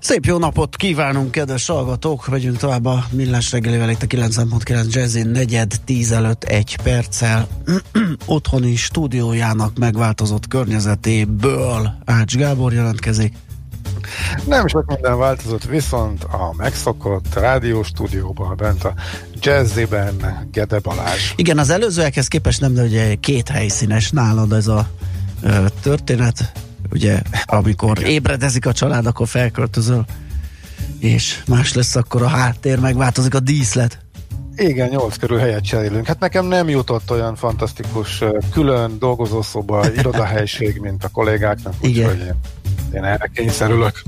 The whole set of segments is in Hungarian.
Szép jó napot kívánunk, kedves hallgatók! Vegyünk tovább a Millás reggelivel itt a 9.9 Jazzin negyed tíz előtt egy perccel. Otthoni stúdiójának megváltozott környezetéből Ács Gábor jelentkezik. Nem sok minden változott, viszont a megszokott rádióstúdióban, bent a jazziben Gede Balázs. Igen, az előzőekhez képest nem, de ugye két helyszínes nálad ez a ö, történet ugye amikor Igen. ébredezik a család, akkor felköltözöl, és más lesz, akkor a háttér megváltozik, a díszlet. Igen, nyolc körül helyet cserélünk. Hát nekem nem jutott olyan fantasztikus külön dolgozószoba, irodahelység, mint a kollégáknak, úgyhogy én, én erre kényszerülök.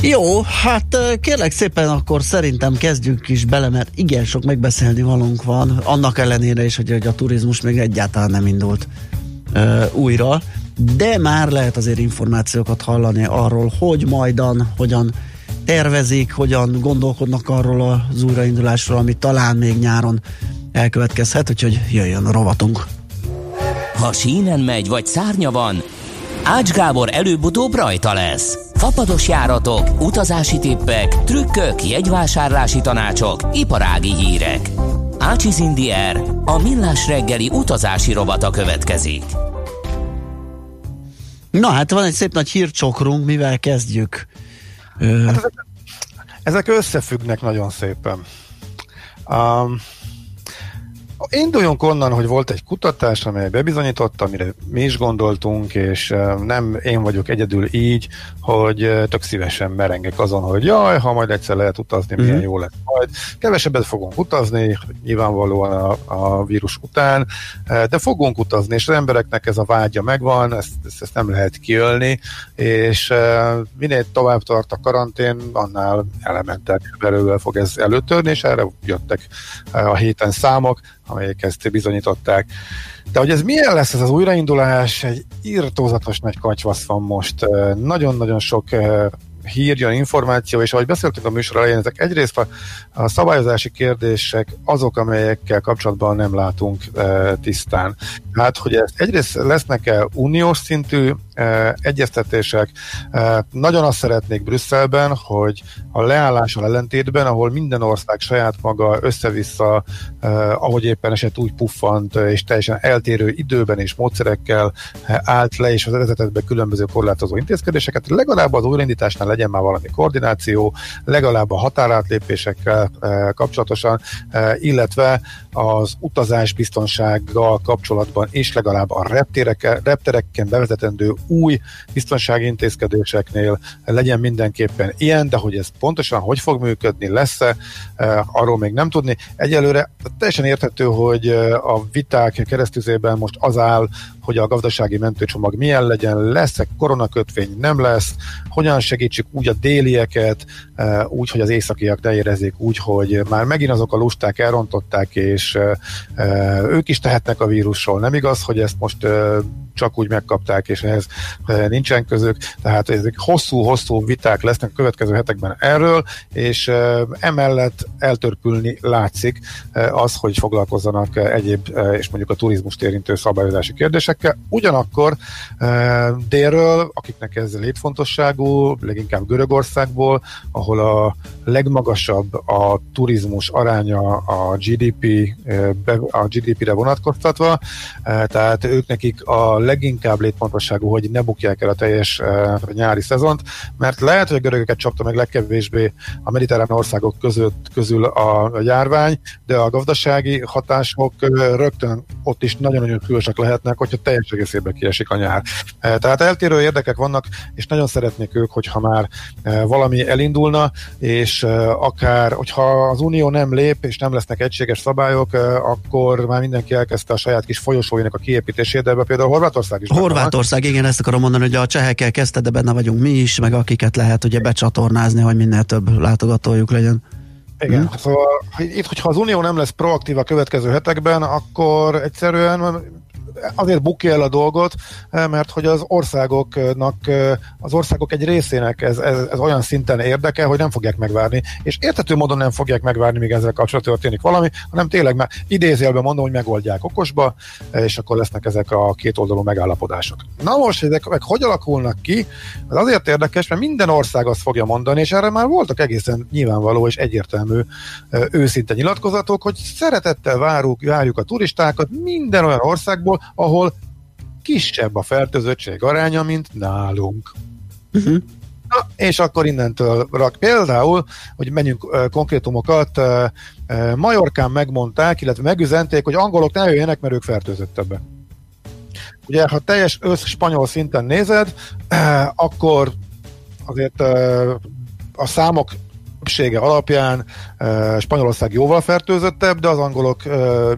Jó, hát kérlek szépen akkor szerintem kezdjünk is bele, mert igen sok megbeszélni valunk van, annak ellenére is, hogy, hogy a turizmus még egyáltalán nem indult uh, újra de már lehet azért információkat hallani arról, hogy majdan, hogyan tervezik, hogyan gondolkodnak arról az újraindulásról, ami talán még nyáron elkövetkezhet, úgyhogy jöjjön a rovatunk. Ha sínen megy, vagy szárnya van, Ács Gábor előbb-utóbb rajta lesz. Fapados járatok, utazási tippek, trükkök, jegyvásárlási tanácsok, iparági hírek. Ácsiz Indier, a millás reggeli utazási robata következik. Na hát van egy szép nagy hírcsokrunk, mivel kezdjük? Hát ezek, ezek összefüggnek nagyon szépen. Um, Induljunk onnan, hogy volt egy kutatás, amely bebizonyította, amire mi is gondoltunk, és nem én vagyok egyedül így, hogy tök szívesen merengek azon, hogy jaj, ha majd egyszer lehet utazni, milyen mm. jó lesz majd. Kevesebbet fogunk utazni, nyilvánvalóan a, a vírus után, de fogunk utazni, és az embereknek ez a vágya megvan, ezt, ezt, ezt nem lehet kiölni, és minél tovább tart a karantén, annál elementel belőle fog ez előtörni, és erre jöttek a héten számok, amelyek ezt bizonyították. De hogy ez milyen lesz ez az újraindulás, egy írtózatos nagy kacsvasz van most. Nagyon-nagyon sok hír, jön információ, és ahogy beszéltünk a műsor elején, ezek egyrészt a, a szabályozási kérdések azok, amelyekkel kapcsolatban nem látunk e, tisztán. Hát, hogy ezt egyrészt lesznek-e uniós szintű e, egyeztetések, e, nagyon azt szeretnék Brüsszelben, hogy a leállással ellentétben, ahol minden ország saját maga össze-vissza, e, ahogy éppen eset úgy puffant, és teljesen eltérő időben és módszerekkel állt le, és az vezetett be különböző korlátozó intézkedéseket, legalább az újraindításnál legyen már valami koordináció, legalább a határátlépésekkel eh, kapcsolatosan, eh, illetve az utazás biztonsággal kapcsolatban is legalább a reptereken bevezetendő új biztonsági intézkedéseknél legyen mindenképpen ilyen, de hogy ez pontosan hogy fog működni, lesz-e, eh, arról még nem tudni. Egyelőre teljesen érthető, hogy a viták keresztüzében most az áll, hogy a gazdasági mentőcsomag milyen legyen, lesz-e koronakötvény, nem lesz, hogyan segítsük úgy a délieket, eh, úgy, hogy az északiak ne érezzék úgy, hogy már megint azok a lusták elrontották, és eh, ők is tehetnek a vírusról. Nem igaz, hogy ezt most csak úgy megkapták, és ehhez nincsen közük. Tehát ezek hosszú-hosszú viták lesznek a következő hetekben erről, és emellett eltörpülni látszik az, hogy foglalkozzanak egyéb, és mondjuk a turizmust érintő szabályozási kérdésekkel. Ugyanakkor délről, akiknek ez létfontosságú, leginkább Görögországból, ahol a legmagasabb a turizmus aránya a GDP, a GDP-re vonatkoztatva, tehát ők nekik a leginkább létfontosságú, hogy ne bukják el a teljes nyári szezont, mert lehet, hogy a görögöket csapta meg legkevésbé a mediterrán országok között, közül a járvány, de a gazdasági hatások rögtön ott is nagyon-nagyon különösek lehetnek, hogyha teljes egészében kiesik a nyár. Tehát eltérő érdekek vannak, és nagyon szeretnék ők, hogyha már valami elindulna, és akár, hogyha az Unió nem lép, és nem lesznek egységes szabályok, akkor már mindenki elkezdte a saját kis folyosóinak a kiépítését, de ebbe például Horvátország is. Horvátország, igen, ezt akarom mondani, hogy a csehekkel kezdte, de benne vagyunk mi is, meg akiket lehet ugye becsatornázni, hogy minél több látogatójuk legyen. Igen, hmm. szóval itt, hogyha az Unió nem lesz proaktív a következő hetekben, akkor egyszerűen azért bukja el a dolgot, eh, mert hogy az országoknak, eh, az országok egy részének ez, ez, ez olyan szinten érdeke, hogy nem fogják megvárni, és értető módon nem fogják megvárni, míg ezzel kapcsolatban történik valami, hanem tényleg már idézélben mondom, hogy megoldják okosba, eh, és akkor lesznek ezek a két oldalú megállapodások. Na most ezek meg hogy alakulnak ki? Ez azért érdekes, mert minden ország azt fogja mondani, és erre már voltak egészen nyilvánvaló és egyértelmű őszinte nyilatkozatok, hogy szeretettel várjuk, várjuk a turistákat minden olyan országból, ahol kisebb a fertőzöttség aránya, mint nálunk. Uh-huh. Na, és akkor innentől rak. Például, hogy menjünk uh, konkrétumokat, uh, uh, Majorkán megmondták, illetve megüzenték, hogy angolok ne jöjjenek, mert ők fertőzöttebbek. Ugye, ha teljes össz spanyol szinten nézed, uh, akkor azért uh, a számok többsége alapján Spanyolország jóval fertőzöttebb, de az angolok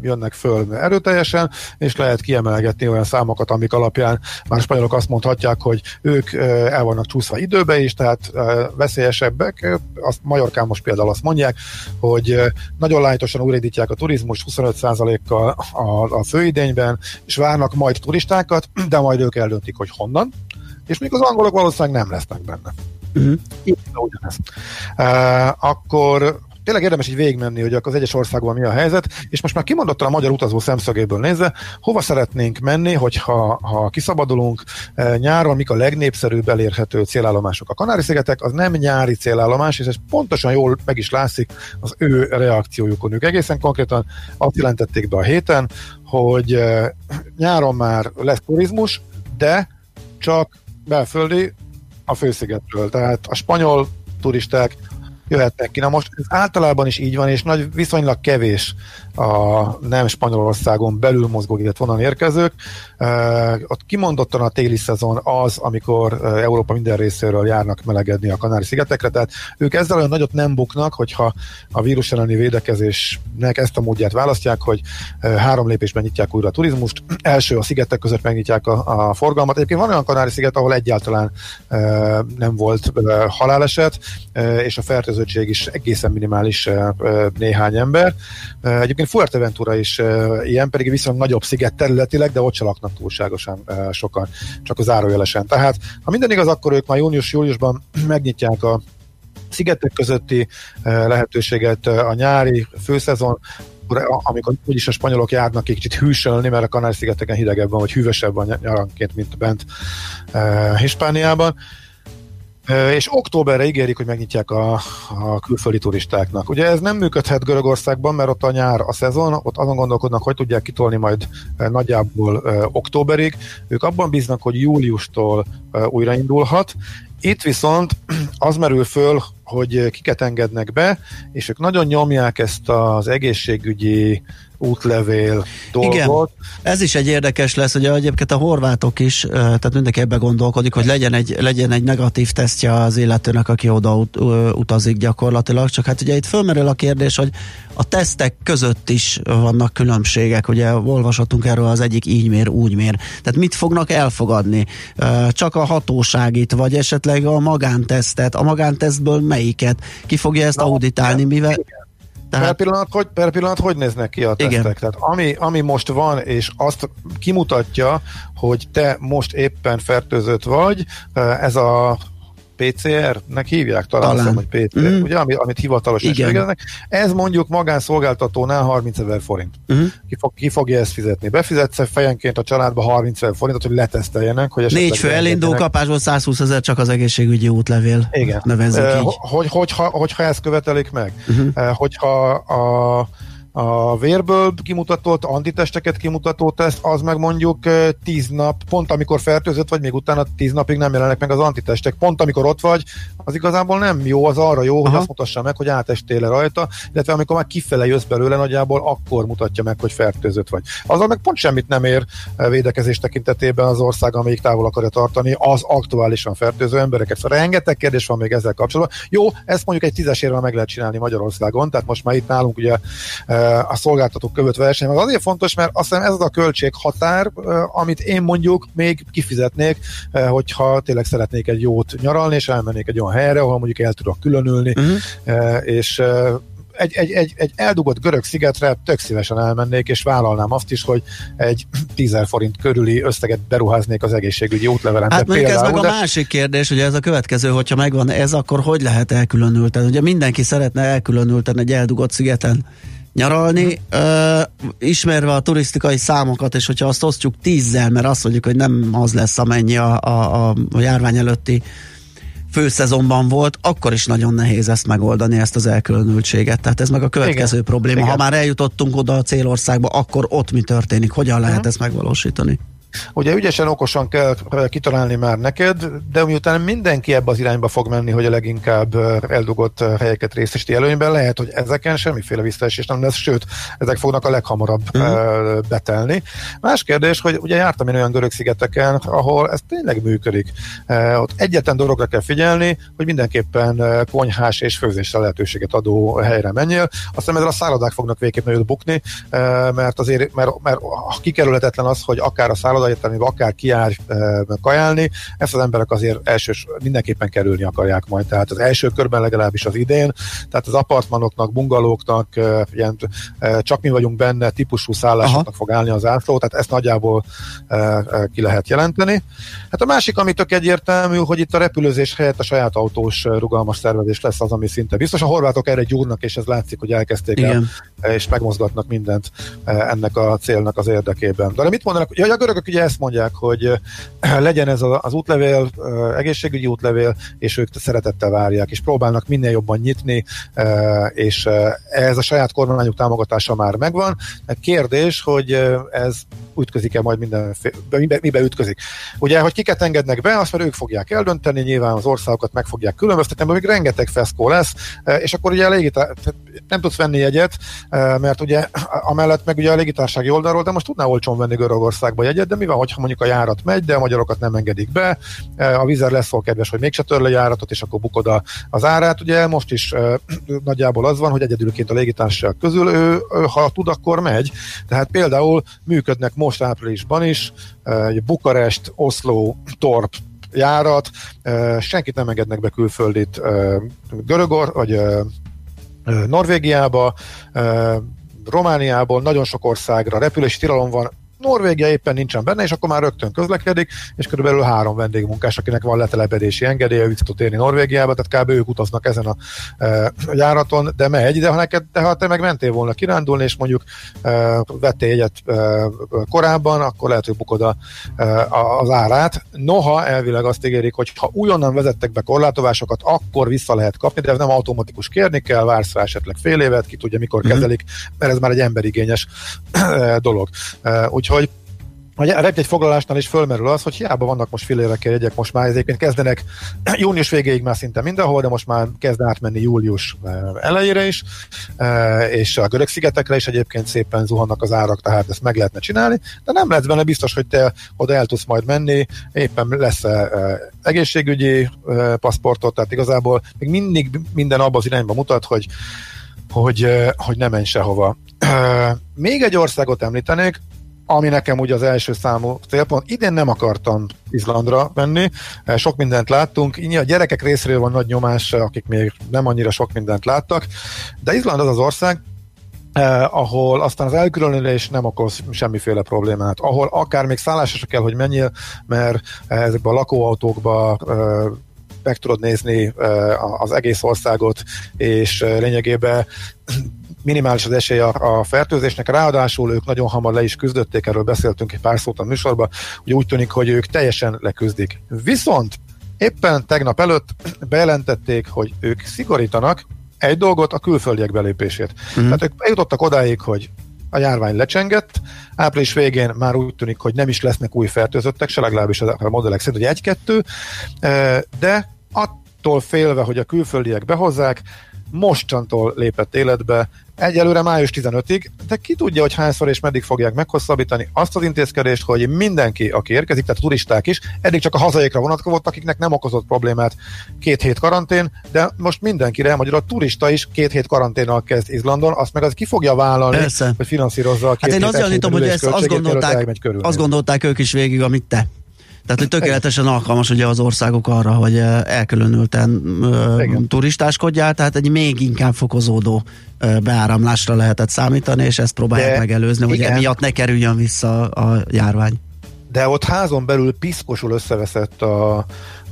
jönnek föl erőteljesen, és lehet kiemelgetni olyan számokat, amik alapján már spanyolok azt mondhatják, hogy ők el vannak csúszva időbe is, tehát veszélyesebbek. Azt Majorkán most például azt mondják, hogy nagyon lájtosan újraindítják a turizmus 25%-kal a, a főidényben, és várnak majd turistákat, de majd ők eldöntik, hogy honnan, és még az angolok valószínűleg nem lesznek benne. Uh-huh. ugyanez. Uh, akkor tényleg érdemes így végigmenni, hogy az egyes országban mi a helyzet, és most már kimondottan a magyar utazó szemszögéből nézve, hova szeretnénk menni, hogyha ha kiszabadulunk nyáron, mik a legnépszerűbb elérhető célállomások. A Kanári-szigetek az nem nyári célállomás, és ez pontosan jól meg is látszik az ő reakciójukon. Ők egészen konkrétan azt jelentették be a héten, hogy nyáron már lesz turizmus, de csak belföldi a főszigetről. Tehát a spanyol turisták jöhetnek ki. Na most ez általában is így van, és nagy viszonylag kevés a nem Spanyolországon belül mozgó, illetve vonal érkezők. Ott kimondottan a téli szezon az, amikor Európa minden részéről járnak melegedni a Kanári-szigetekre, tehát ők ezzel olyan nagyot nem buknak, hogyha a vírus elleni védekezésnek ezt a módját választják, hogy három lépésben nyitják újra a turizmust. Első a szigetek között megnyitják a, a forgalmat. Egyébként van olyan Kanári-sziget, ahol egyáltalán nem volt haláleset, és a fertőzöttség is egészen minimális néhány ember. Egyébként Egyébként Fuerteventura is uh, ilyen, pedig viszonylag nagyobb sziget területileg, de ott se laknak túlságosan uh, sokan, csak az árójelesen. Tehát, ha minden igaz, akkor ők már június-júliusban megnyitják a szigetek közötti uh, lehetőséget a nyári főszezon, amikor úgyis a spanyolok járnak kicsit hűsölni, mert a Kanári-szigeteken hidegebb van, vagy hűvösebb van nyaranként, mint bent uh, Hispániában. És októberre ígérik, hogy megnyitják a, a külföldi turistáknak. Ugye ez nem működhet Görögországban, mert ott a nyár a szezon, ott azon gondolkodnak, hogy tudják kitolni majd nagyjából októberig. Ők abban bíznak, hogy júliustól újraindulhat. Itt viszont az merül föl, hogy kiket engednek be, és ők nagyon nyomják ezt az egészségügyi útlevél dolgot. Igen, ez is egy érdekes lesz, hogy egyébként a horvátok is, tehát mindenki ebbe gondolkodik, hogy legyen egy, legyen egy negatív tesztje az illetőnek, aki oda ut, utazik gyakorlatilag, csak hát ugye itt fölmerül a kérdés, hogy a tesztek között is vannak különbségek, ugye olvashatunk erről az egyik így mér, úgy mér. Tehát mit fognak elfogadni? Csak a hatóságit, vagy esetleg a magántesztet, a magántesztből melyiket? Ki fogja ezt Na, auditálni, mivel... Igen tehát... Per, pillanat, hogy, per pillanat hogy néznek ki a tesztek? Igen. Tehát ami, ami most van, és azt kimutatja, hogy te most éppen fertőzött vagy, ez a PCR-nek hívják, talán, talán. Hiszem, hogy PCR, mm. ugye, amit, amit hivatalosan végeznek. Ez mondjuk magánszolgáltatónál 30 ezer forint. Mm. Ki, fog, ki fogja ezt fizetni? Befizetsz fejenként a családba 30 ezer forintot, hogy leteszteljenek, hogy Négy fő elindul kapásból 120 ezer csak az egészségügyi útlevél. Igen. Nevezzük uh, így. Hogy, hogyha, hogyha ezt követelik meg, uh-huh. uh, hogyha a a vérből kimutatott, antitesteket kimutató teszt, az meg mondjuk 10 nap, pont amikor fertőzött vagy, még utána 10 napig nem jelennek meg az antitestek. Pont amikor ott vagy, az igazából nem jó, az arra jó, Aha. hogy azt mutassa meg, hogy átestél rajta, illetve amikor már kifele jössz belőle nagyjából, akkor mutatja meg, hogy fertőzött vagy. Azzal meg pont semmit nem ér védekezés tekintetében az ország, amelyik távol akarja tartani az aktuálisan fertőző embereket. Szóval rengeteg kérdés van még ezzel kapcsolatban. Jó, ezt mondjuk egy tízesérvel meg lehet csinálni Magyarországon, tehát most már itt nálunk ugye a szolgáltatók között verseny. Az azért fontos, mert azt hiszem ez az a költséghatár, amit én mondjuk még kifizetnék, hogyha tényleg szeretnék egy jót nyaralni, és elmennék egy olyan helyre, ahol mondjuk el tudok különülni, uh-huh. és egy, egy, egy, egy eldugott görög szigetre tök szívesen elmennék, és vállalnám azt is, hogy egy 10 forint körüli összeget beruháznék az egészségügyi útlevelen. Hát mondjuk ez meg a másik kérdés, hogy ez a következő, hogyha megvan ez, akkor hogy lehet elkülönülteni? Ugye mindenki szeretne elkülönülteni egy eldugott szigeten nyaralni, ö, ismerve a turisztikai számokat, és hogyha azt osztjuk tízzel, mert azt mondjuk, hogy nem az lesz, amennyi a, a, a, járvány előtti főszezonban volt, akkor is nagyon nehéz ezt megoldani, ezt az elkülönültséget. Tehát ez meg a következő Igen. probléma. Igen. Ha már eljutottunk oda a célországba, akkor ott mi történik? Hogyan lehet uh-huh. ezt megvalósítani? Ugye ügyesen, okosan kell kitalálni már neked, de miután mindenki ebbe az irányba fog menni, hogy a leginkább eldugott helyeket részesíti előnyben, lehet, hogy ezeken semmiféle visszaesés nem lesz, sőt, ezek fognak a leghamarabb uh-huh. betelni. Más kérdés, hogy ugye jártam én olyan görög szigeteken, ahol ez tényleg működik. Ott egyetlen dologra kell figyelni, hogy mindenképpen konyhás és főzésre lehetőséget adó helyre menjél. Aztán ezzel a szállodák fognak végképp nagyot bukni, mert azért, mert, mert kikerülhetetlen az, hogy akár a szálloda egyetemében akár kiár e, kajálni, ezt az emberek azért elsős mindenképpen kerülni akarják majd. Tehát az első körben legalábbis az idén, tehát az apartmanoknak, bungalóknak, ilyen, csak mi vagyunk benne, típusú szállásoknak Aha. fog állni az átló, tehát ezt nagyjából ki lehet jelenteni. Hát a másik, ami tök egyértelmű, hogy itt a repülőzés helyett a saját autós rugalmas szervezés lesz az, ami szinte biztos. A horvátok erre gyúrnak, és ez látszik, hogy elkezdték Igen. el, és megmozgatnak mindent ennek a célnak az érdekében. De mit mondanak? Ja, a görögök ugye ezt mondják, hogy legyen ez az útlevél, egészségügyi útlevél, és ők szeretettel várják, és próbálnak minél jobban nyitni, és ez a saját kormányuk támogatása már megvan. Kérdés, hogy ez ütközik-e majd minden, mibe, ütközik. Ugye, hogy kiket engednek be, azt már ők fogják eldönteni, nyilván az országokat meg fogják különböztetni, mert még rengeteg feszkó lesz, és akkor ugye a légitár, nem tudsz venni jegyet, mert ugye amellett meg ugye a légitársági oldalról, de most tudná olcsón venni Görögországba jegyet, de mi van, hogyha mondjuk a járat megy, de a magyarokat nem engedik be, a vizer lesz szól kedves, hogy mégse tör le járatot, és akkor bukod az árát. Ugye most is nagyjából az van, hogy egyedülként a légitársaság közül ő, ő, ha tud, akkor megy. Tehát például működnek most áprilisban is Bukarest, Oszló, Torp, járat, senkit nem engednek be külföldit Görögor, vagy Norvégiába, Romániából nagyon sok országra repülési tilalom van, Norvégia éppen nincsen benne, és akkor már rögtön közlekedik, és körülbelül három vendégmunkás, akinek van letelepedési engedélye, vissza tud érni Norvégiába, tehát kb. ők utaznak ezen a e, járaton, de megy, de ha, neked, de ha te meg mentél volna kirándulni, és mondjuk e, vettél egyet e, korábban, akkor lehet, hogy bukod a, e, az árát. Noha elvileg azt ígérik, hogy ha újonnan vezettek be korlátozásokat, akkor vissza lehet kapni, de ez nem automatikus kérni kell, vársz rá esetleg fél évet, ki tudja mikor mm-hmm. kezelik, mert ez már egy emberigényes e, dolog. E, úgy Úgyhogy a egy foglalásnál is fölmerül az, hogy hiába vannak most fillérekkel jegyek, most már ezért kezdenek június végéig már szinte mindenhol, de most már kezd átmenni július eh, elejére is, eh, és a görög szigetekre is egyébként szépen zuhannak az árak, tehát ezt meg lehetne csinálni, de nem lesz benne biztos, hogy te oda el tudsz majd menni, éppen lesz -e egészségügyi paszportot, tehát igazából még mindig minden abban az irányba mutat, hogy hogy, hogy nem menj sehova. Még egy országot említenék, ami nekem ugye az első számú célpont. Idén nem akartam Izlandra menni, sok mindent láttunk, a gyerekek részéről van nagy nyomás, akik még nem annyira sok mindent láttak, de Izland az az ország, eh, ahol aztán az elkülönülés nem okoz semmiféle problémát, ahol akár még szállásra kell, hogy menjél, mert ezekben a lakóautókba eh, meg tudod nézni eh, az egész országot, és eh, lényegében minimális az esély a, a fertőzésnek, ráadásul ők nagyon hamar le is küzdötték, erről beszéltünk egy pár szót a műsorban, hogy úgy tűnik, hogy ők teljesen leküzdik. Viszont éppen tegnap előtt bejelentették, hogy ők szigorítanak egy dolgot, a külföldiek belépését. Mm. Tehát ők eljutottak odáig, hogy a járvány lecsengett, április végén már úgy tűnik, hogy nem is lesznek új fertőzöttek, se legalábbis a modellek szerint, hogy egy-kettő, eh, de attól félve, hogy a külföldiek behozzák, mostantól lépett életbe. Egyelőre május 15-ig, de ki tudja, hogy hányszor és meddig fogják meghosszabbítani azt az intézkedést, hogy mindenki, aki érkezik, tehát turisták is, eddig csak a hazaiekra vonatkozott, akiknek nem okozott problémát két hét karantén, de most mindenkire, magyar a turista is két hét karanténnal kezd Izlandon, azt meg az ki fogja vállalni, Persze. hogy finanszírozza a két hát én azt gyanítom, hogy ezt azt gondolták, azt gondolták ők is végig, amit te Tehát, hogy tökéletesen alkalmas ugye az országok arra, hogy elkülönülten Igen. turistáskodjál, tehát egy még inkább fokozódó beáramlásra lehetett számítani, és ezt próbálják De megelőzni, hogy emiatt ne kerüljön vissza a járvány de ott házon belül piszkosul összeveszett a,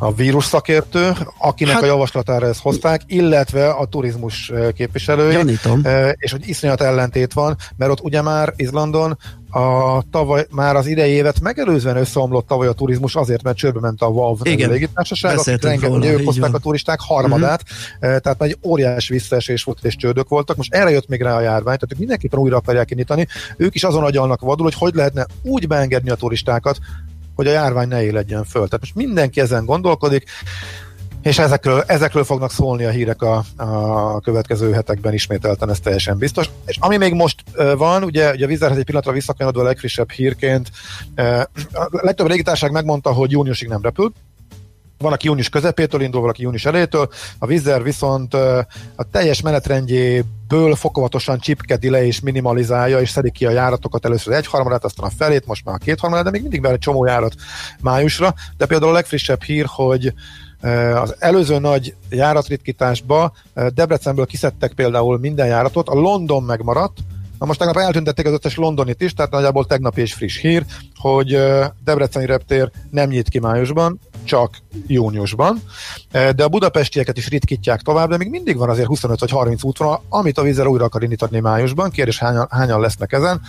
a vírus szakértő, akinek hát, a javaslatára ezt hozták, illetve a turizmus képviselői. Gyanítom. És hogy iszonyat ellentét van, mert ott ugye már Izlandon a tavaly, már az idei évet megelőzően összeomlott tavaly a turizmus azért, mert csőbe ment a WAV Igen, légitársaság, akik rengeteg, ők hozták a turisták harmadát, uh-huh. tehát egy óriás visszaesés volt és csődök voltak. Most erre jött még rá a járvány, tehát ők mindenképpen újra akarják indítani. Ők is azon agyalnak vadul, hogy hogy lehetne úgy beengedni a turistákat, hogy a járvány ne éledjen föl. Tehát most mindenki ezen gondolkodik, és ezekről, ezekről fognak szólni a hírek a, a következő hetekben ismételten, ez teljesen biztos. És ami még most van, ugye, ugye a vízerhez egy pillanatra visszakanyarodva a legfrissebb hírként, a legtöbb légitárság megmondta, hogy júniusig nem repül, van, aki június közepétől indul, valaki június elétől, a Vizer viszont a teljes menetrendjéből fokozatosan csipkedi le és minimalizálja, és szedik ki a járatokat először egy harmadát, aztán a felét, most már a két harmadát, de még mindig van egy csomó járat májusra, de például a legfrissebb hír, hogy az előző nagy járatritkításba Debrecenből kiszedtek például minden járatot, a London megmaradt, Na most tegnap eltüntették az összes londonit is, tehát nagyjából tegnap és friss hír, hogy Debreceni reptér nem nyit ki májusban, csak júniusban, de a budapestieket is ritkítják tovább, de még mindig van azért 25 vagy 30 útvonal, amit a vízzel újra akar indítani májusban, kérdés hányan, hányan lesznek ezen.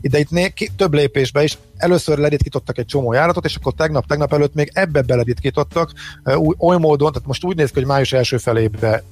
Ide itt né- több lépésbe is először leditkítottak egy csomó járatot, és akkor tegnap, tegnap előtt még ebbe beleditkítottak, oly módon, tehát most úgy néz ki, hogy május első felébe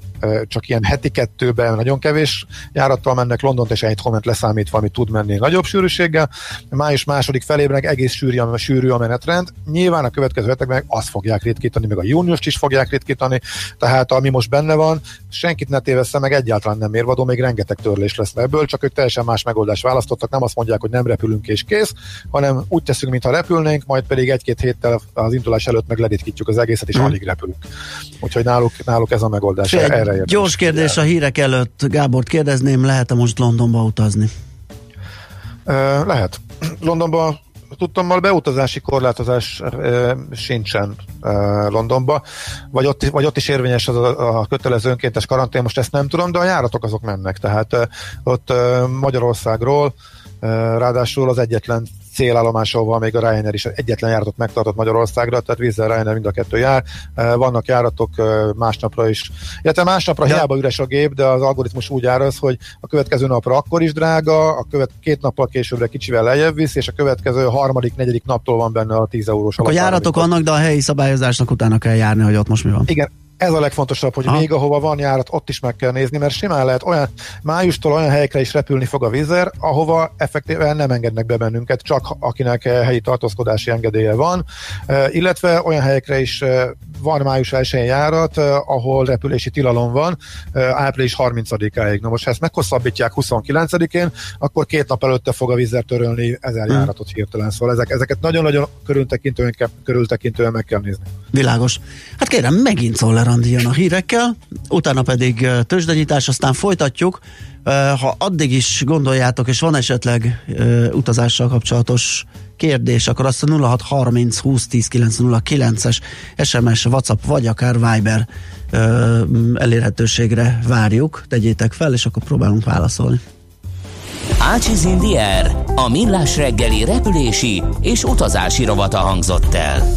csak ilyen heti kettőben nagyon kevés járattal mennek Londont és Eindhoven leszámítva, ami tud menni nagyobb sűrűséggel. Május második felében egész sűrű, sűrű a menetrend. Nyilván a következő hetekben azt fogják ritkítani, meg a júniust is fogják ritkítani, tehát ami most benne van, senkit ne tévessze meg egyáltalán nem mérvadó, még rengeteg törlés lesz ebből, csak ők teljesen más megoldást választottak, nem azt mondják, hogy nem repülünk és kész, hanem úgy teszünk, mintha repülnénk, majd pedig egy-két héttel az indulás előtt meg leditkítjuk az egészet, és hmm. alig repülünk. Úgyhogy náluk, náluk ez a megoldás. Erre erre érdemes. Gyors kérdés a hírek előtt. Gábort kérdezném, lehet-e most Londonba utazni? Uh, lehet. Londonba tudtam, beutazási korlátozás sincsen Londonba, vagy ott, vagy ott is érvényes az a, a kötelező önkéntes karantén, most ezt nem tudom, de a járatok azok mennek, tehát ott Magyarországról uh, ráadásul az egyetlen célállomás, ahol még a Ryanair is egyetlen járatot megtartott Magyarországra, tehát vízzel Ryanair mind a kettő jár. Vannak járatok másnapra is, illetve másnapra ja. hiába üres a gép, de az algoritmus úgy áraz, hogy a következő napra akkor is drága, a követ, két nappal későbbre kicsivel lejjebb visz, és a következő harmadik, negyedik naptól van benne a 10 eurós A járatok vannak, de a helyi szabályozásnak utána kell járni, hogy ott most mi van. Igen, ez a legfontosabb, hogy ha. még ahova van járat, ott is meg kell nézni, mert simán lehet olyan, májustól olyan helyekre is repülni fog a vízer, ahova effektíven nem engednek be bennünket, csak akinek helyi tartózkodási engedélye van, illetve olyan helyekre is van május 1 járat, ahol repülési tilalom van, április 30-áig. Na most, ha ezt meghosszabbítják 29-én, akkor két nap előtte fog a vízer törölni ezer hmm. járatot hirtelen. Szóval ezek, ezeket nagyon-nagyon körültekintően, körültekintően meg kell nézni. Világos. Hát kérem, megint szól Andi jön a hírekkel, utána pedig tőzsdenyítás, aztán folytatjuk. Ha addig is gondoljátok, és van esetleg utazással kapcsolatos kérdés, akkor azt a 0630 20 10 909-es SMS, WhatsApp vagy akár Viber elérhetőségre várjuk. Tegyétek fel, és akkor próbálunk válaszolni. Ácsiz Indier, a millás reggeli repülési és utazási rovata hangzott el.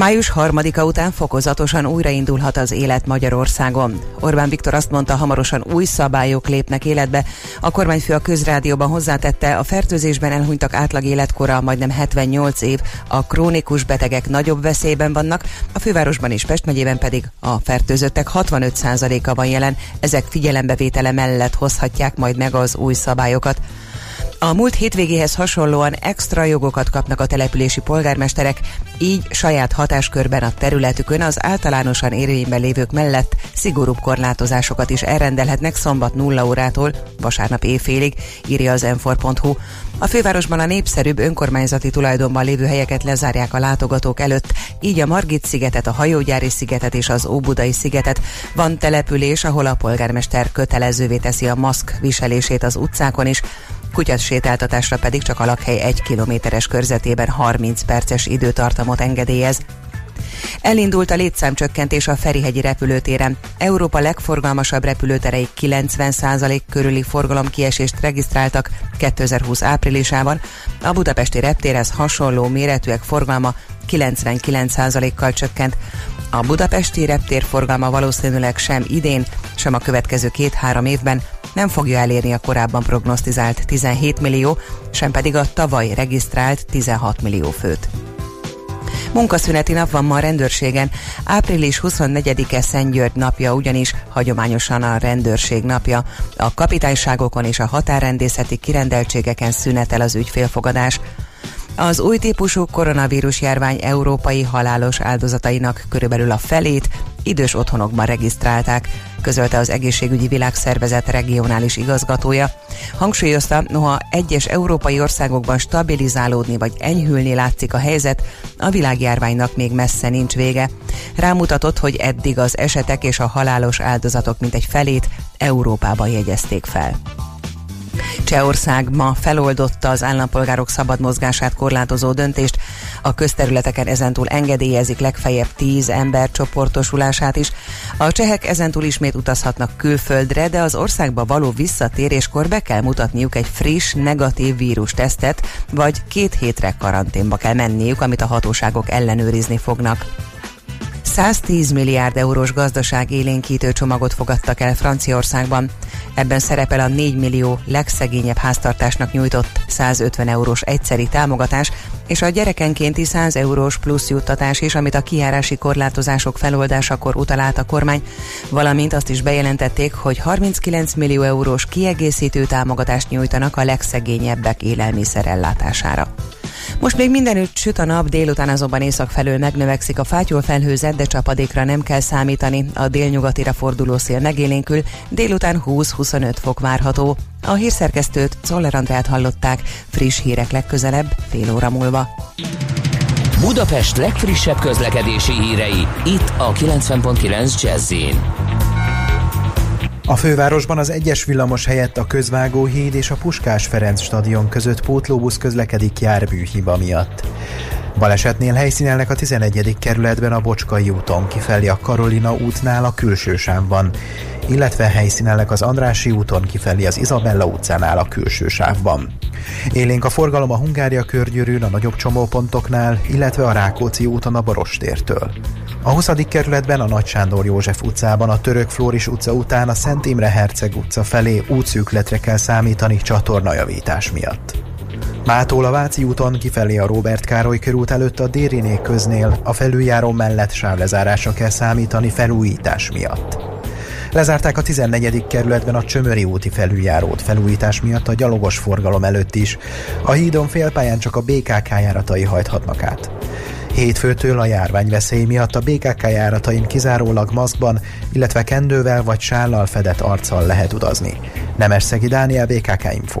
Május harmadika után fokozatosan újraindulhat az élet Magyarországon. Orbán Viktor azt mondta, hamarosan új szabályok lépnek életbe. A kormányfő a közrádióban hozzátette, a fertőzésben elhunytak átlag életkora majdnem 78 év, a krónikus betegek nagyobb veszélyben vannak, a fővárosban és Pest megyében pedig a fertőzöttek 65%-a van jelen, ezek figyelembevétele mellett hozhatják majd meg az új szabályokat. A múlt hétvégéhez hasonlóan extra jogokat kapnak a települési polgármesterek, így saját hatáskörben a területükön az általánosan érvényben lévők mellett szigorúbb korlátozásokat is elrendelhetnek szombat 0 órától vasárnap éjfélig, írja az m A fővárosban a népszerűbb önkormányzati tulajdonban lévő helyeket lezárják a látogatók előtt, így a Margit szigetet, a Hajógyári szigetet és az Óbudai szigetet. Van település, ahol a polgármester kötelezővé teszi a maszk viselését az utcákon is, kutyas sétáltatásra pedig csak a lakhely egy kilométeres körzetében 30 perces időtartamot engedélyez. Elindult a létszámcsökkentés a Ferihegyi repülőtéren. Európa legforgalmasabb repülőterei 90% körüli forgalomkiesést regisztráltak 2020 áprilisában. A budapesti reptérhez hasonló méretűek forgalma 99%-kal csökkent. A budapesti reptér forgalma valószínűleg sem idén, sem a következő két-három évben nem fogja elérni a korábban prognosztizált 17 millió, sem pedig a tavaly regisztrált 16 millió főt. Munkaszüneti nap van ma a rendőrségen. Április 24-e Szent György napja ugyanis hagyományosan a rendőrség napja. A kapitányságokon és a határrendészeti kirendeltségeken szünetel az ügyfélfogadás. Az új típusú koronavírus járvány európai halálos áldozatainak körülbelül a felét idős otthonokban regisztrálták, közölte az Egészségügyi Világszervezet regionális igazgatója. Hangsúlyozta, noha egyes európai országokban stabilizálódni vagy enyhülni látszik a helyzet, a világjárványnak még messze nincs vége. Rámutatott, hogy eddig az esetek és a halálos áldozatok mintegy felét Európában jegyezték fel. Csehország ma feloldotta az állampolgárok szabad mozgását korlátozó döntést. A közterületeken ezentúl engedélyezik legfeljebb tíz ember csoportosulását is. A csehek ezentúl ismét utazhatnak külföldre, de az országba való visszatéréskor be kell mutatniuk egy friss, negatív vírus tesztet, vagy két hétre karanténba kell menniük, amit a hatóságok ellenőrizni fognak. 110 milliárd eurós gazdaság élénkítő csomagot fogadtak el Franciaországban. Ebben szerepel a 4 millió legszegényebb háztartásnak nyújtott 150 eurós egyszeri támogatás, és a gyerekenkénti 100 eurós plusz juttatás is, amit a kiárási korlátozások feloldásakor utalált a kormány, valamint azt is bejelentették, hogy 39 millió eurós kiegészítő támogatást nyújtanak a legszegényebbek élelmiszer ellátására. Most még mindenütt süt a nap, délután azonban észak felől megnövekszik a fátyol felhőzet, de csapadékra nem kell számítani. A délnyugatira forduló szél megélénkül, délután 20-25 fok várható. A hírszerkesztőt Czoller Andrát hallották, friss hírek legközelebb, fél óra múlva. Budapest legfrissebb közlekedési hírei, itt a 90.9 jazz a fővárosban az egyes villamos helyett a Közvágóhíd és a Puskás Ferenc stadion között pótlóbusz közlekedik járműhiba miatt. Balesetnél helyszínelnek a 11. kerületben a Bocskai úton, kifelé a Karolina útnál a külső sávban, illetve helyszínelnek az Andrási úton kifelé az Izabella utcánál a külső sávban. Élénk a forgalom a Hungária körgyűrűn, a nagyobb csomópontoknál, illetve a Rákóczi úton a Barostértől. A 20. kerületben a Nagy Sándor József utcában, a Török Flóris utca után a Szent Imre Herceg utca felé útszűkletre kell számítani csatornajavítás miatt. Mától a Váci úton kifelé a Robert Károly körút előtt a Dériné köznél a felüljáró mellett sávlezárásra kell számítani felújítás miatt. Lezárták a 14. kerületben a Csömöri úti felüljárót felújítás miatt a gyalogos forgalom előtt is. A hídon félpályán csak a BKK járatai hajthatnak át. Hétfőtől a járványveszély miatt a BKK járatain kizárólag maszkban, illetve kendővel vagy sállal fedett arccal lehet utazni. Nemesszegi Dániel BKK Info.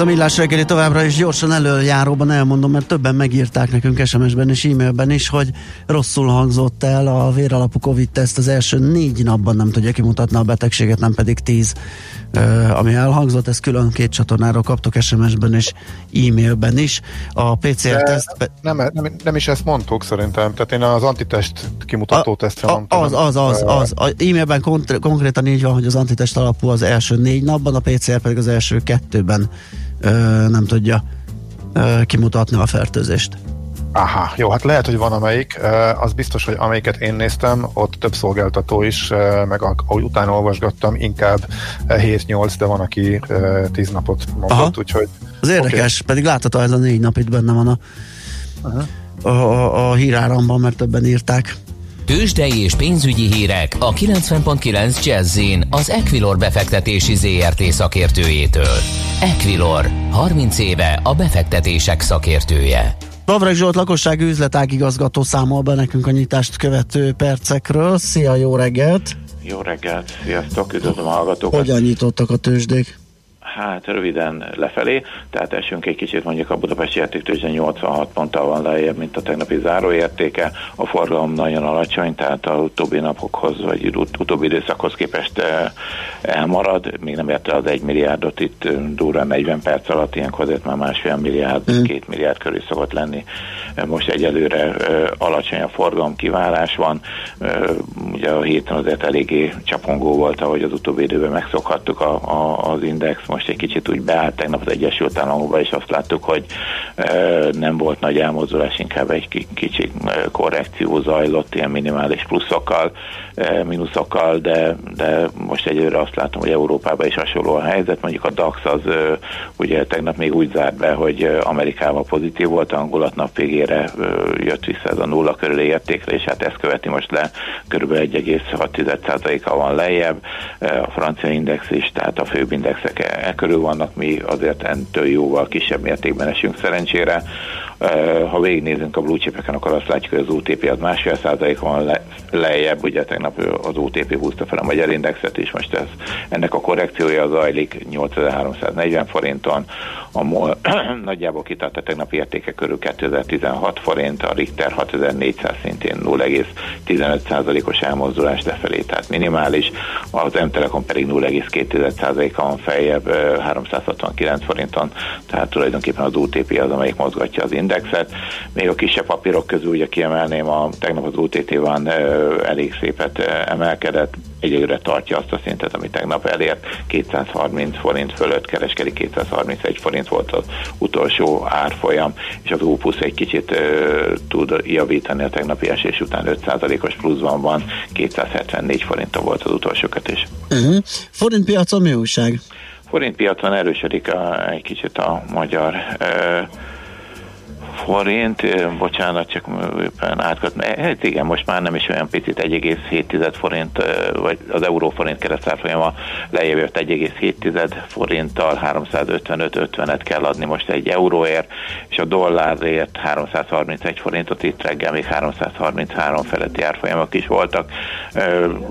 Ez a millás reggeli továbbra is gyorsan előjáróban elmondom, mert többen megírták nekünk SMS-ben és e-mailben is, hogy rosszul hangzott el a véralapú Covid-teszt az első négy napban nem tudja kimutatni a betegséget, nem pedig tíz, ami elhangzott, ezt külön két csatornáról kaptok SMS-ben és e-mailben is. A PCR-teszt... Pe- nem, nem, nem is ezt mondtuk szerintem, tehát én az antitest kimutató a, tesztre mondtam. Az, az, az, az. A e-mailben konkrétan így van, hogy az antitest alapú az első négy napban, a PCR pedig az első kettőben nem tudja kimutatni a fertőzést. Aha, jó, hát lehet, hogy van amelyik. Az biztos, hogy amelyiket én néztem, ott több szolgáltató is, meg ahogy utána olvasgattam, inkább 7-8, de van, aki 10 napot mondott, Aha. úgyhogy... Az érdekes, okay. pedig látható ez a négy nap itt benne van a, uh-huh. a, a, a híráramban, mert többen írták. Tőzsdei és pénzügyi hírek a 90.9 jazz az Equilor befektetési ZRT szakértőjétől. Equilor, 30 éve a befektetések szakértője. Lavreg Zsolt lakossági üzletágigazgató számol be nekünk a nyitást követő percekről. Szia, jó reggelt! Jó reggelt, sziasztok, üdvözlöm a hallgatókat! Hogyan nyitottak a tőzsdék? Hát röviden lefelé, tehát esünk egy kicsit mondjuk a Budapesti értéktőzsde 86 ponttal van lejjebb, mint a tegnapi záróértéke. A forgalom nagyon alacsony, tehát a utóbbi napokhoz, vagy ut- utóbbi időszakhoz képest eh, elmarad. Még nem érte az 1 milliárdot itt eh, durva 40 perc alatt, ilyenkor azért már másfél milliárd, mm. két milliárd körül szokott lenni. Eh, most egyelőre alacsony a forgalom, kiválás van. Ugye a héten azért eléggé csapongó volt, ahogy az utóbbi időben megszokhattuk a, a, az index. Most egy kicsit úgy beállt tegnap az Egyesült Államokba, és azt láttuk, hogy nem volt nagy elmozdulás, inkább egy kicsi korrekció zajlott, ilyen minimális pluszokkal, mínuszokkal, de, de most egyőre azt látom, hogy Európában is hasonló a helyzet. Mondjuk a DAX az ugye tegnap még úgy zárt be, hogy Amerikában pozitív volt, a hangulat nap végére jött vissza ez a nulla körüli értékre, és hát ezt követi most le, kb. 1,6%-a van lejjebb. A francia index is, tehát a főbb indexek e körül vannak, mi azért entől jóval kisebb mértékben esünk szerencsére. era Ha végignézünk a blue chipeken, akkor azt látjuk, hogy az OTP az másfél százalék van le, lejjebb, ugye tegnap az OTP húzta fel a magyar indexet is, most ez, ennek a korrekciója zajlik 8340 forinton, a MOL nagyjából kitart a tegnapi értéke körül 2016 forint, a Richter 6400 szintén 0,15%-os elmozdulás lefelé, tehát minimális, az M-Telekom pedig 0,2%-a van feljebb 369 forinton, tehát tulajdonképpen az OTP az, amelyik mozgatja az indexet. Még a kisebb papírok közül ugye kiemelném, a, tegnap az OTT van elég szépet emelkedett, egyelőre tartja azt a szintet, amit tegnap elért, 230 forint fölött kereskedik, 231 forint volt az utolsó árfolyam, és az Opus egy kicsit ö, tud javítani a tegnapi esés után 5%-os pluszban van, 274 forinta volt az utolsó kötés. Uh-huh. Forint piacon mi újság? Forint piacon erősödik a, egy kicsit a magyar ö, forint, bocsánat, csak éppen átkat, hát igen, most már nem is olyan picit 1,7 forint, vagy az euróforint keresztárfolyama lejjebb jött 1,7 forinttal, 355-50-et kell adni most egy euróért, és a dollárért 331 forintot, itt reggel még 333 feletti árfolyamok is voltak.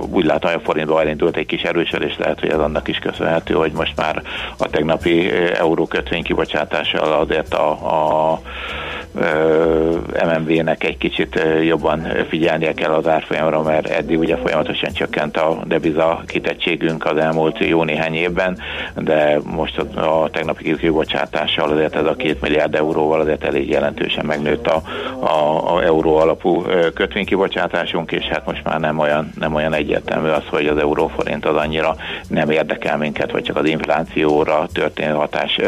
Úgy látom, hogy a forintba elindult egy kis erősödés, lehet, hogy ez annak is köszönhető, hogy most már a tegnapi euró kötvény kibocsátással azért a, a MMV-nek egy kicsit jobban figyelnie kell az árfolyamra, mert eddig ugye folyamatosan csökkent a deviza kitettségünk az elmúlt jó néhány évben, de most a, a tegnapi kibocsátással azért ez a két milliárd euróval azért elég jelentősen megnőtt a, a, a euró alapú kötvénykibocsátásunk, és hát most már nem olyan, nem olyan egyértelmű az, hogy az euróforint az annyira nem érdekel minket, vagy csak az inflációra történő hatás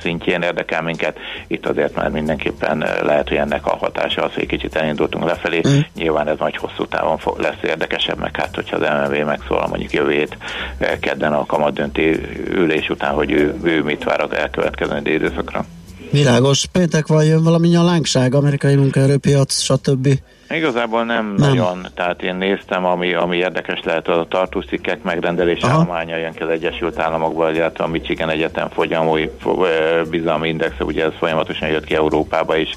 szintjén érdekel minket. Itt azért már mindenképpen lehet, hogy ennek a hatása az, hogy kicsit elindultunk lefelé. Mm. Nyilván ez majd hosszú távon lesz érdekesebb, meg hát, hogyha az MNV megszólal mondjuk jövő hét kedden a kamat dönti ülés után, hogy ő, ő mit vár az elkövetkező időszakra. Világos. Péntek van, jön valami nyalánkság, amerikai munkaerőpiac, stb. Igazából nem, nem, nagyon, tehát én néztem, ami, ami érdekes lehet a tartócikkek megrendelés állománya jön ki az Egyesült Államokból, illetve a Michigan Egyetem fogyamúi bizalmi indexe, ugye ez folyamatosan jött ki Európába is,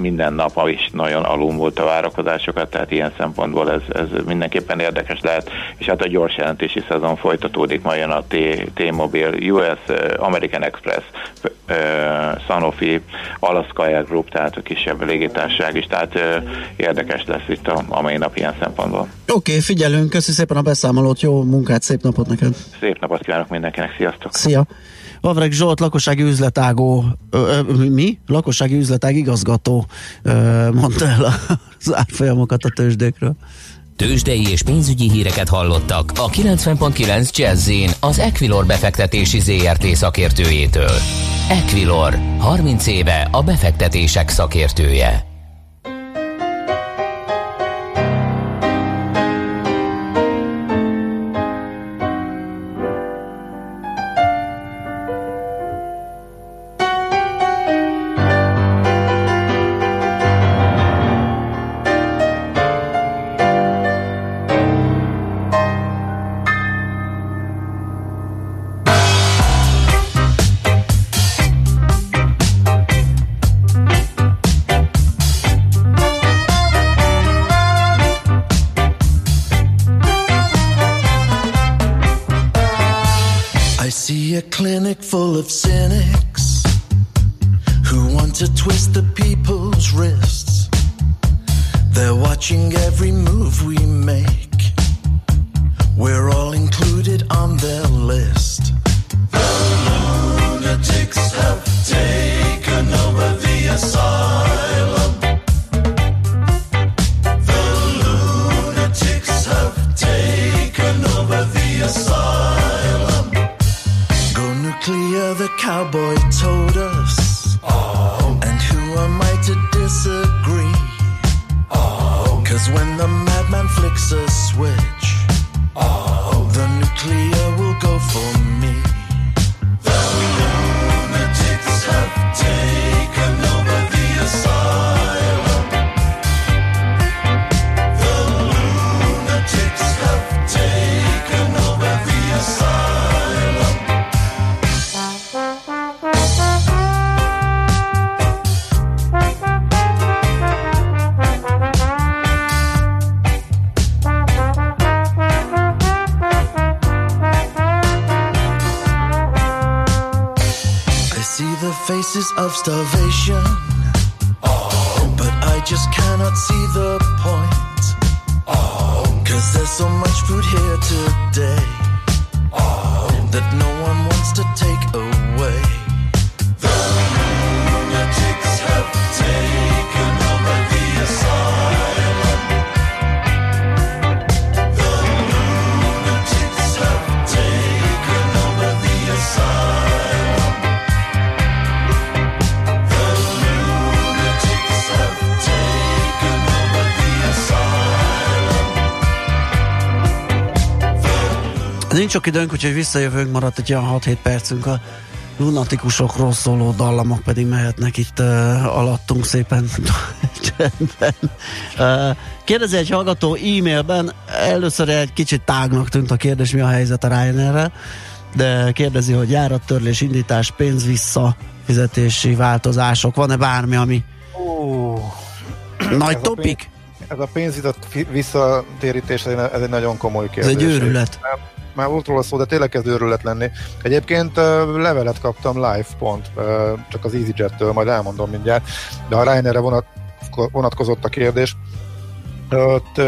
minden nap is nagyon alul volt a várakozásokat, tehát ilyen szempontból ez, ez mindenképpen érdekes lehet, és hát a gyors jelentési szezon folytatódik, majd jön a T-Mobile, US, American Express, Sanofi, Alaska Air Group, tehát a kisebb légitársaság is, tehát érdekes lesz itt a, a mai nap ilyen szempontból. Oké, okay, figyelünk, köszi szépen a beszámolót, jó munkát, szép napot neked! Szép napot kívánok mindenkinek, sziasztok! Szia! Vavreg Zsolt, lakossági üzletágó, ö, ö, mi? Lakossági üzletág igazgató ö, mondta el az árfolyamokat a tőzsdékről. Tőzsdei és pénzügyi híreket hallottak a 90.9 jazz az Equilor befektetési ZRT szakértőjétől. Equilor, 30 éve a befektetések szakértője. me. faces of starvation. Oh. But I just cannot see the point. Oh. Cause there's so much food here today oh. that no Nincs sok időnk, úgyhogy visszajövünk, maradt egy olyan 6-7 percünk a lunatikusokról szóló dallamok pedig mehetnek itt uh, alattunk szépen csendben. Uh, kérdezi egy hallgató e-mailben, először egy kicsit tágnak tűnt a kérdés, mi a helyzet a Ryanair-rel, de kérdezi, hogy járattörlés, indítás, pénz vissza, fizetési változások, van-e bármi, ami uh, nagy ez topik? A pénz, ez a pénzizat visszatérítés, ez egy nagyon komoly kérdés. Ez egy őrület. Nem, már volt róla szó, de tényleg kezd őrület lenni. Egyébként levelet kaptam live pont, csak az EasyJet-től, majd elmondom mindjárt, de a Ryanair-re vonat, vonatkozott a kérdés. Ott,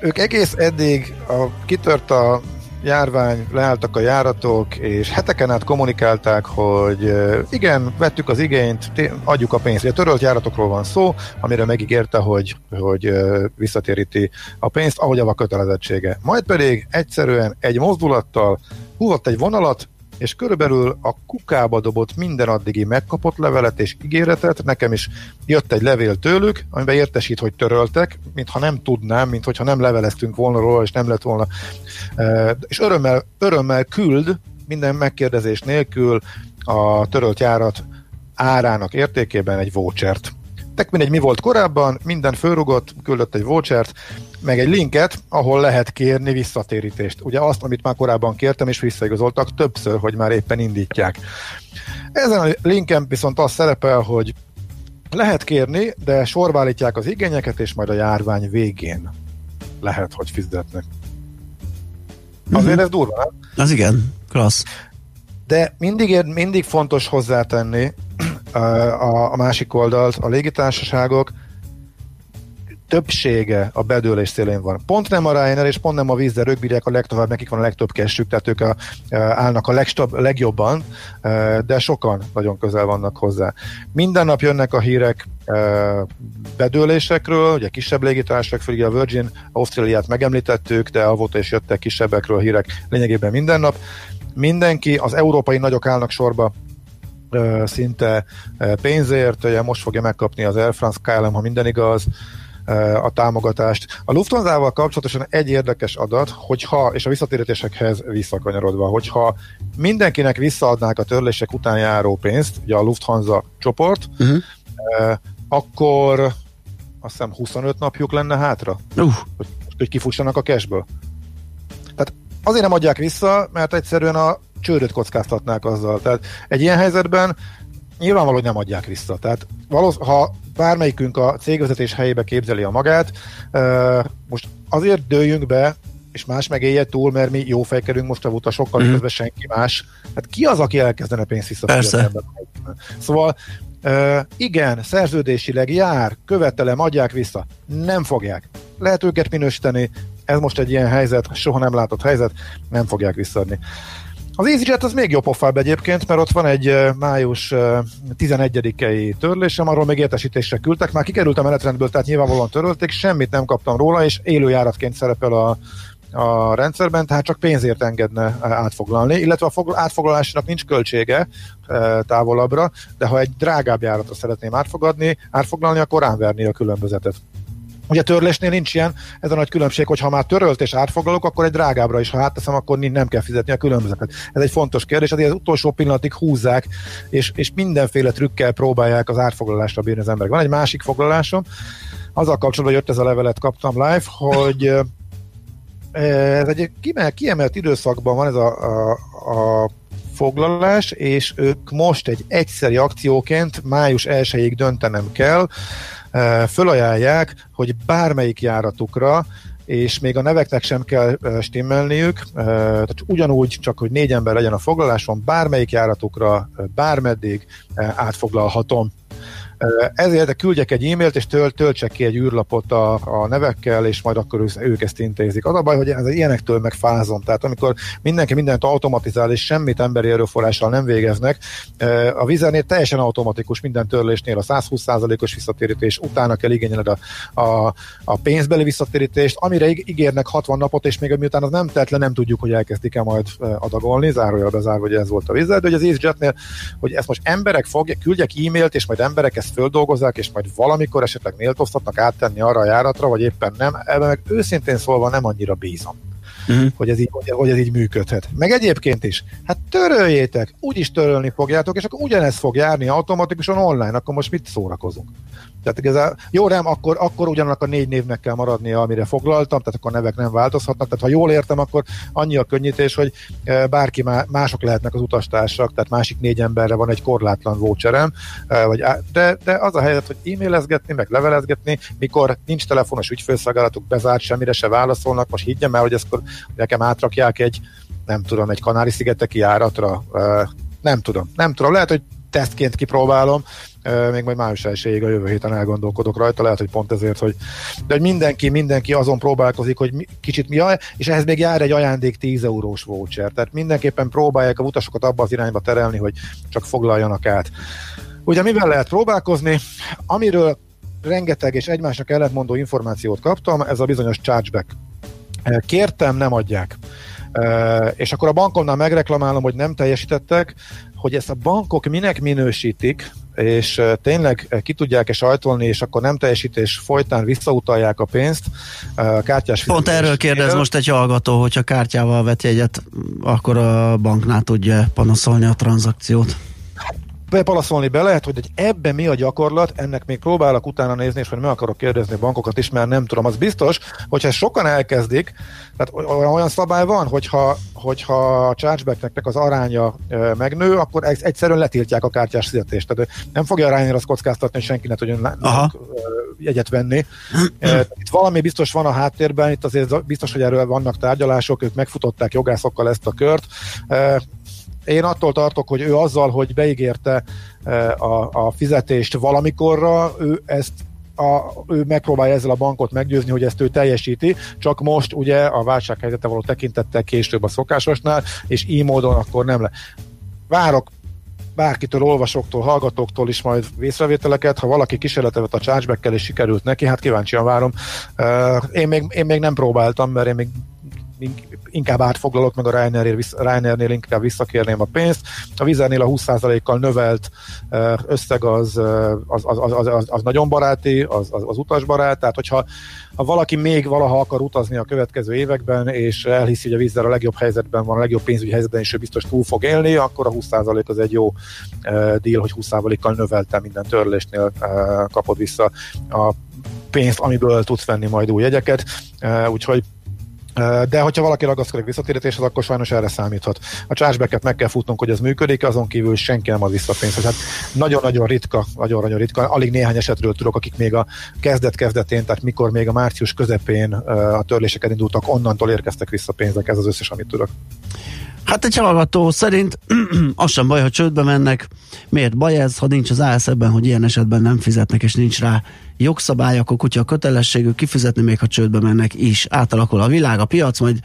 ők egész eddig a, kitört a járvány, leálltak a járatok, és heteken át kommunikálták, hogy igen, vettük az igényt, adjuk a pénzt. Ugye törölt járatokról van szó, amire megígérte, hogy, hogy visszatéríti a pénzt, ahogy a kötelezettsége. Majd pedig egyszerűen egy mozdulattal húzott egy vonalat, és körülbelül a kukába dobott minden addigi megkapott levelet és ígéretet, nekem is jött egy levél tőlük, amiben értesít, hogy töröltek, mintha nem tudnám, mintha nem leveleztünk volna róla, és nem lett volna. És örömmel, örömmel küld minden megkérdezés nélkül a törölt járat árának értékében egy vouchert. Tek mindegy, mi volt korábban, minden fölrugott, küldött egy vouchert, meg egy linket, ahol lehet kérni visszatérítést. Ugye azt, amit már korábban kértem, és visszaigazoltak többször, hogy már éppen indítják. Ezen a linken viszont az szerepel, hogy lehet kérni, de sorba az igényeket, és majd a járvány végén lehet, hogy fizetnek. Azért uh-huh. ez durva, nem? Az igen, klassz. De mindig, mindig fontos hozzátenni a, a másik oldalt, a légitársaságok többsége a bedőlés szélén van. Pont nem a Ryanair, és pont nem a vízzel ők bírják a legtovább, nekik van a legtöbb kessük, tehát ők a, állnak a legstab, legjobban, de sokan nagyon közel vannak hozzá. Minden nap jönnek a hírek bedőlésekről, ugye kisebb légitársaság, főleg a Virgin Ausztráliát megemlítettük, de avóta is jöttek kisebbekről a hírek lényegében minden nap. Mindenki, az európai nagyok állnak sorba szinte pénzért, ugye most fogja megkapni az Air France KLM, ha minden igaz, a támogatást. A Lufthansa-val kapcsolatosan egy érdekes adat, hogyha, és a visszatérítésekhez visszakanyarodva, hogyha mindenkinek visszaadnák a törlések után járó pénzt, ugye a Lufthansa csoport, uh-huh. akkor azt hiszem 25 napjuk lenne hátra, uh. hogy, hogy kifussanak a cashből. Tehát azért nem adják vissza, mert egyszerűen a csődöt kockáztatnák azzal. Tehát egy ilyen helyzetben nyilvánvaló, hogy nem adják vissza. Tehát valósz, ha bármelyikünk a cégvezetés helyébe képzeli a magát, most azért dőljünk be, és más megélje túl, mert mi jó fejkerünk most a utasokkal, mm. közben senki más. Hát ki az, aki elkezdene pénzt visszafizetni? Szóval Uh, igen, szerződésileg jár, követelem, adják vissza. Nem fogják. Lehet őket minősíteni, ez most egy ilyen helyzet, soha nem látott helyzet, nem fogják visszaadni. Az EasyJet az még jobb pofább egyébként, mert ott van egy május 11-i törlésem, arról még értesítésre küldtek, már kikerült a menetrendből, tehát nyilvánvalóan törölték, semmit nem kaptam róla, és élőjáratként szerepel a, a rendszerben, tehát csak pénzért engedne átfoglalni, illetve a fogl- átfoglalásnak nincs költsége távolabbra, de ha egy drágább járatra szeretném átfogadni, átfoglalni, akkor ránverni a különbözetet. Ugye törlésnél nincs ilyen, ez a nagy különbség, hogy ha már törölt és átfoglalok, akkor egy drágábbra is, ha átteszem, akkor nem kell fizetni a különbözetet. Ez egy fontos kérdés, azért az utolsó pillanatig húzzák, és, és mindenféle trükkel próbálják az átfoglalásra bírni az emberek. Van egy másik foglalásom, azzal kapcsolatban jött ez a levelet, kaptam live, hogy ez egy kiemelt időszakban van ez a, a, a foglalás, és ők most egy egyszeri akcióként május 1-ig döntenem kell, fölajánlják, hogy bármelyik járatukra és még a neveknek sem kell stimmelniük, tehát ugyanúgy, csak hogy négy ember legyen a foglaláson, bármelyik járatukra, bármeddig átfoglalhatom ezért küldjek egy e-mailt, és tölt, töltsek ki egy űrlapot a, a nevekkel, és majd akkor ők ezt intézik. Az a baj, hogy ez ilyenektől megfázom. Tehát amikor mindenki mindent automatizál, és semmit emberi erőforrással nem végeznek, a vizernél teljesen automatikus minden törlésnél a 120%-os visszatérítés, utána kell igényeled a, a, a pénzbeli visszatérítést, amire ígérnek 60 napot, és még miután az nem telt le, nem tudjuk, hogy elkezdik-e majd adagolni, zárójelbe zárva, hogy ez volt a vizer, de hogy az EasyJetnél, hogy ezt most emberek fogják, küldjek e-mailt, és majd emberek ezt földolgozzák, és majd valamikor esetleg méltóztatnak áttenni arra a járatra, vagy éppen nem. Ebben meg őszintén szólva nem annyira bízom. Uh-huh. Hogy, ez így, hogy, hogy ez így működhet. Meg egyébként is, hát töröljétek, úgyis törölni fogjátok, és akkor ugyanezt fog járni automatikusan online, akkor most mit szórakozunk? Tehát igazán, jó nem, akkor, akkor ugyanak a négy névnek kell maradnia, amire foglaltam, tehát akkor a nevek nem változhatnak. Tehát ha jól értem, akkor annyi a könnyítés, hogy e, bárki mások lehetnek az utastársak, tehát másik négy emberre van egy korlátlan voucherem, e, vagy, de, de az a helyzet, hogy e-mailezgetni, meg levelezgetni, mikor nincs telefonos ügyfélszolgálatuk, bezárt, semmire se válaszolnak, most higgyem el, hogy ezt nekem átrakják egy, nem tudom, egy Kanári-szigeteki járatra, e, nem tudom, nem tudom, lehet, hogy tesztként kipróbálom, még majd május 1 a jövő héten elgondolkodok rajta, lehet, hogy pont ezért, hogy de hogy mindenki, mindenki azon próbálkozik, hogy mi, kicsit mi, és ehhez még jár egy ajándék 10 eurós voucher, tehát mindenképpen próbálják a utasokat abba az irányba terelni, hogy csak foglaljanak át. Ugye mivel lehet próbálkozni? Amiről rengeteg és egymásnak ellentmondó információt kaptam, ez a bizonyos chargeback. Kértem, nem adják. És akkor a bankomnál megreklamálom, hogy nem teljesítettek, hogy ezt a bankok minek minősítik, és tényleg ki tudják-e sajtolni, és akkor nem teljesítés folytán visszautalják a pénzt a kártyás Pont erről kérdez most egy hallgató, hogyha kártyával vet jegyet, akkor a banknál tudja panaszolni a tranzakciót. Bepalaszolni be lehet, hogy ebbe mi a gyakorlat, ennek még próbálok utána nézni, és hogy meg akarok kérdezni bankokat is, mert nem tudom. Az biztos, hogyha sokan elkezdik, tehát olyan szabály van, hogyha, hogyha a chargebacknek az aránya megnő, akkor egyszerűen letiltják a kártyás fizetést. Tehát nem fogja arányra azt kockáztatni, hogy senki ne tudjon jegyet venni. itt valami biztos van a háttérben, itt azért biztos, hogy erről vannak tárgyalások, ők megfutották jogászokkal ezt a kört. Én attól tartok, hogy ő azzal, hogy beígérte a, a fizetést valamikorra, ő ezt a, ő megpróbálja ezzel a bankot meggyőzni, hogy ezt ő teljesíti, csak most ugye a válsághelyzete való tekintettel később a szokásosnál, és így módon akkor nem le. Várok bárkitől, olvasóktól, hallgatóktól is majd vészrevételeket, ha valaki kísérletevet a chargeback és sikerült neki, hát kíváncsian várom. Én még, én még nem próbáltam, mert én még inkább átfoglalok, meg a Ryanair, Ryanairnél inkább visszakérném a pénzt. A Vizernél a 20%-kal növelt összeg az, az, az, az, az, az nagyon baráti, az, az, az utasbarát, tehát hogyha ha valaki még valaha akar utazni a következő években, és elhiszi, hogy a vízzel a legjobb helyzetben van, a legjobb pénzügyi helyzetben, és ő biztos túl fog élni, akkor a 20% az egy jó uh, deal, hogy 20%-kal növelte minden törlésnél uh, kapod vissza a pénzt, amiből tudsz venni majd új jegyeket. Uh, úgyhogy de hogyha valaki ragaszkodik visszatérítéshez, akkor sajnos erre számíthat. A chargeback meg kell futnunk, hogy ez működik, azon kívül senki nem ad vissza pénzt. Hát nagyon-nagyon ritka, nagyon-nagyon ritka, alig néhány esetről tudok, akik még a kezdet-kezdetén, tehát mikor még a március közepén a törlések indultak, onnantól érkeztek vissza pénzek, ez az összes, amit tudok. Hát egy hallgató szerint az sem baj, ha csődbe mennek. Miért baj ez, ha nincs az ASZ ebben, hogy ilyen esetben nem fizetnek, és nincs rá jogszabály, akkor kutya a kötelességük kifizetni, még ha csődbe mennek is. Átalakul a világ, a piac, majd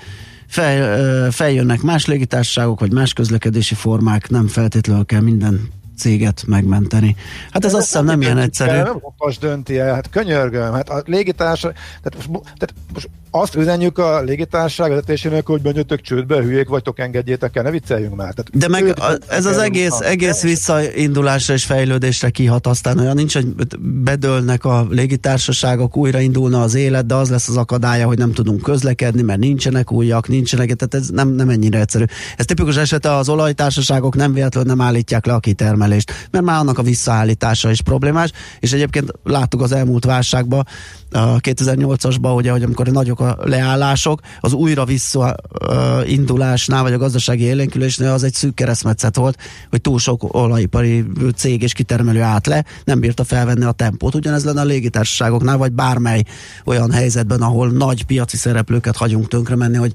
fel, feljönnek más légitársaságok, vagy más közlekedési formák, nem feltétlenül kell minden céget megmenteni. Hát ez azt hiszem nem ilyen egyszerű. Nem most dönti el, hát könyörgöm, hát a légitársaság, tehát most, tehát most azt üzenjük a légitársaság vezetésének, hogy menjetek csődbe, hülyék vagytok, engedjétek el, ne vicceljünk már. Tehát De meg a, ez az egész, egész visszaindulásra és fejlődésre kihat, aztán olyan nincs, hogy bedőlnek a légitársaságok, újraindulna az élet, de az lesz az akadálya, hogy nem tudunk közlekedni, mert nincsenek újak, nincsenek, tehát ez nem, nem ennyire egyszerű. Ez tipikus esete az olajtársaságok nem véletlenül nem állítják le a kitermelést, mert már annak a visszaállítása is problémás, és egyébként láttuk az elmúlt válságban, a 2008-asban, ugye, hogy amikor nagyok a leállások, az újra visszaindulásnál, vagy a gazdasági élénkülésnél az egy szűk keresztmetszet volt, hogy túl sok olajipari cég és kitermelő állt le, nem bírta felvenni a tempót. Ugyanez lenne a légitársaságoknál, vagy bármely olyan helyzetben, ahol nagy piaci szereplőket hagyunk tönkre menni, hogy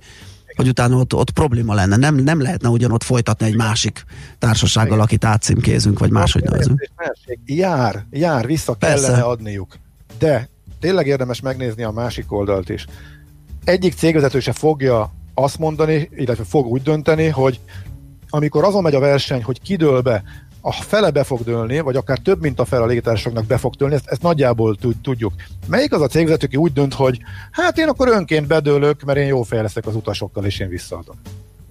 hogy utána ott, ott probléma lenne. Nem, nem lehetne ugyanott folytatni egy másik társasággal, akit átcímkézünk, vagy máshogy nevezünk. Jár, jár, vissza Persze. kellene adniuk. De tényleg érdemes megnézni a másik oldalt is. Egyik cégvezető se fogja azt mondani, illetve fog úgy dönteni, hogy amikor azon megy a verseny, hogy kidől be, a fele be fog dőlni, vagy akár több, mint a fele a légitársaságnak be fog dőlni, ezt, ezt nagyjából tudjuk. Melyik az a cégvezető, aki úgy dönt, hogy hát én akkor önként bedőlök, mert én jó fejleszek az utasokkal, és én visszaadom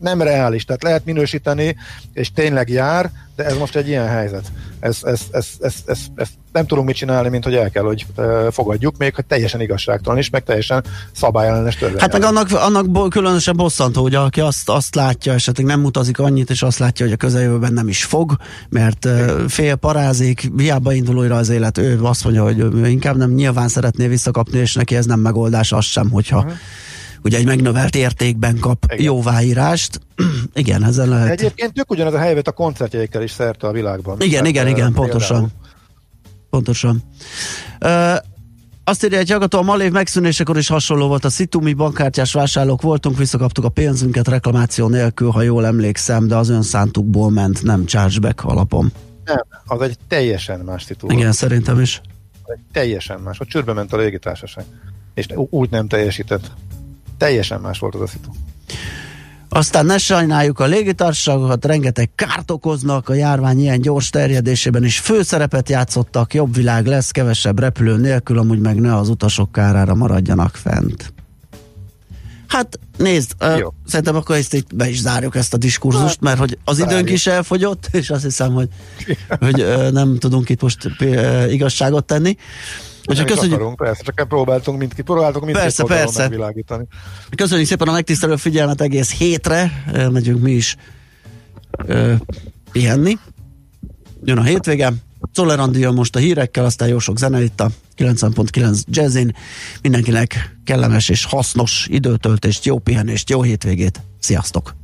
nem reális, tehát lehet minősíteni, és tényleg jár, de ez most egy ilyen helyzet. Ez, ez, ez, ez, ez, ez nem tudunk mit csinálni, mint hogy el kell, hogy fogadjuk, még hogy teljesen igazságtalan is, meg teljesen szabályellenes törvény. Hát meg annak, annak különösen bosszantó, hogy aki azt, azt látja, esetleg nem utazik annyit, és azt látja, hogy a közeljövőben nem is fog, mert fél parázik, hiába indul újra az élet, ő azt mondja, hogy ő inkább nem nyilván szeretné visszakapni, és neki ez nem megoldás, az sem, hogyha uh-huh ugye egy megnövelt értékben kap igen. jóváírást. igen, ezzel lehet. Egyébként tök ugyanaz a helyzet a koncertjeikkel is szerte a világban. Igen, Tehát, igen, igen, pontosan. Pontosan. Uh, azt írja egy hallgató, a malév megszűnésekor is hasonló volt a szitu, mi bankkártyás vásárlók voltunk, visszakaptuk a pénzünket reklamáció nélkül, ha jól emlékszem, de az önszántukból ment, nem chargeback alapon. Nem, az egy teljesen más szitu. Igen, szerintem is. Egy teljesen más. A csőrbe ment a légitársaság, és úgy nem teljesített teljesen más volt az a szitu. Aztán ne sajnáljuk a légitársaságokat, rengeteg kárt okoznak, a járvány ilyen gyors terjedésében is főszerepet játszottak, jobb világ lesz, kevesebb repülő nélkül, amúgy meg ne az utasok kárára maradjanak fent. Hát nézd, uh, szerintem akkor ezt itt be is zárjuk ezt a diskurzust, hát, mert hogy az időnk is elfogyott, és azt hiszem, hogy, hogy uh, nem tudunk itt most uh, igazságot tenni. Úgyhogy köszönjük. Akarunk, persze, csak próbáltunk mindkét, próbáltunk mindkét persze, persze. megvilágítani. Köszönjük szépen a megtisztelő figyelmet egész hétre, megyünk mi is ö, pihenni. jön a hétvége. Czoller most a hírekkel, aztán jó sok zene itt a 90.9 Jazzin. Mindenkinek kellemes és hasznos időtöltést, jó pihenést, jó hétvégét. Sziasztok!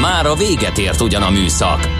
Már a véget ért ugyan a műszak,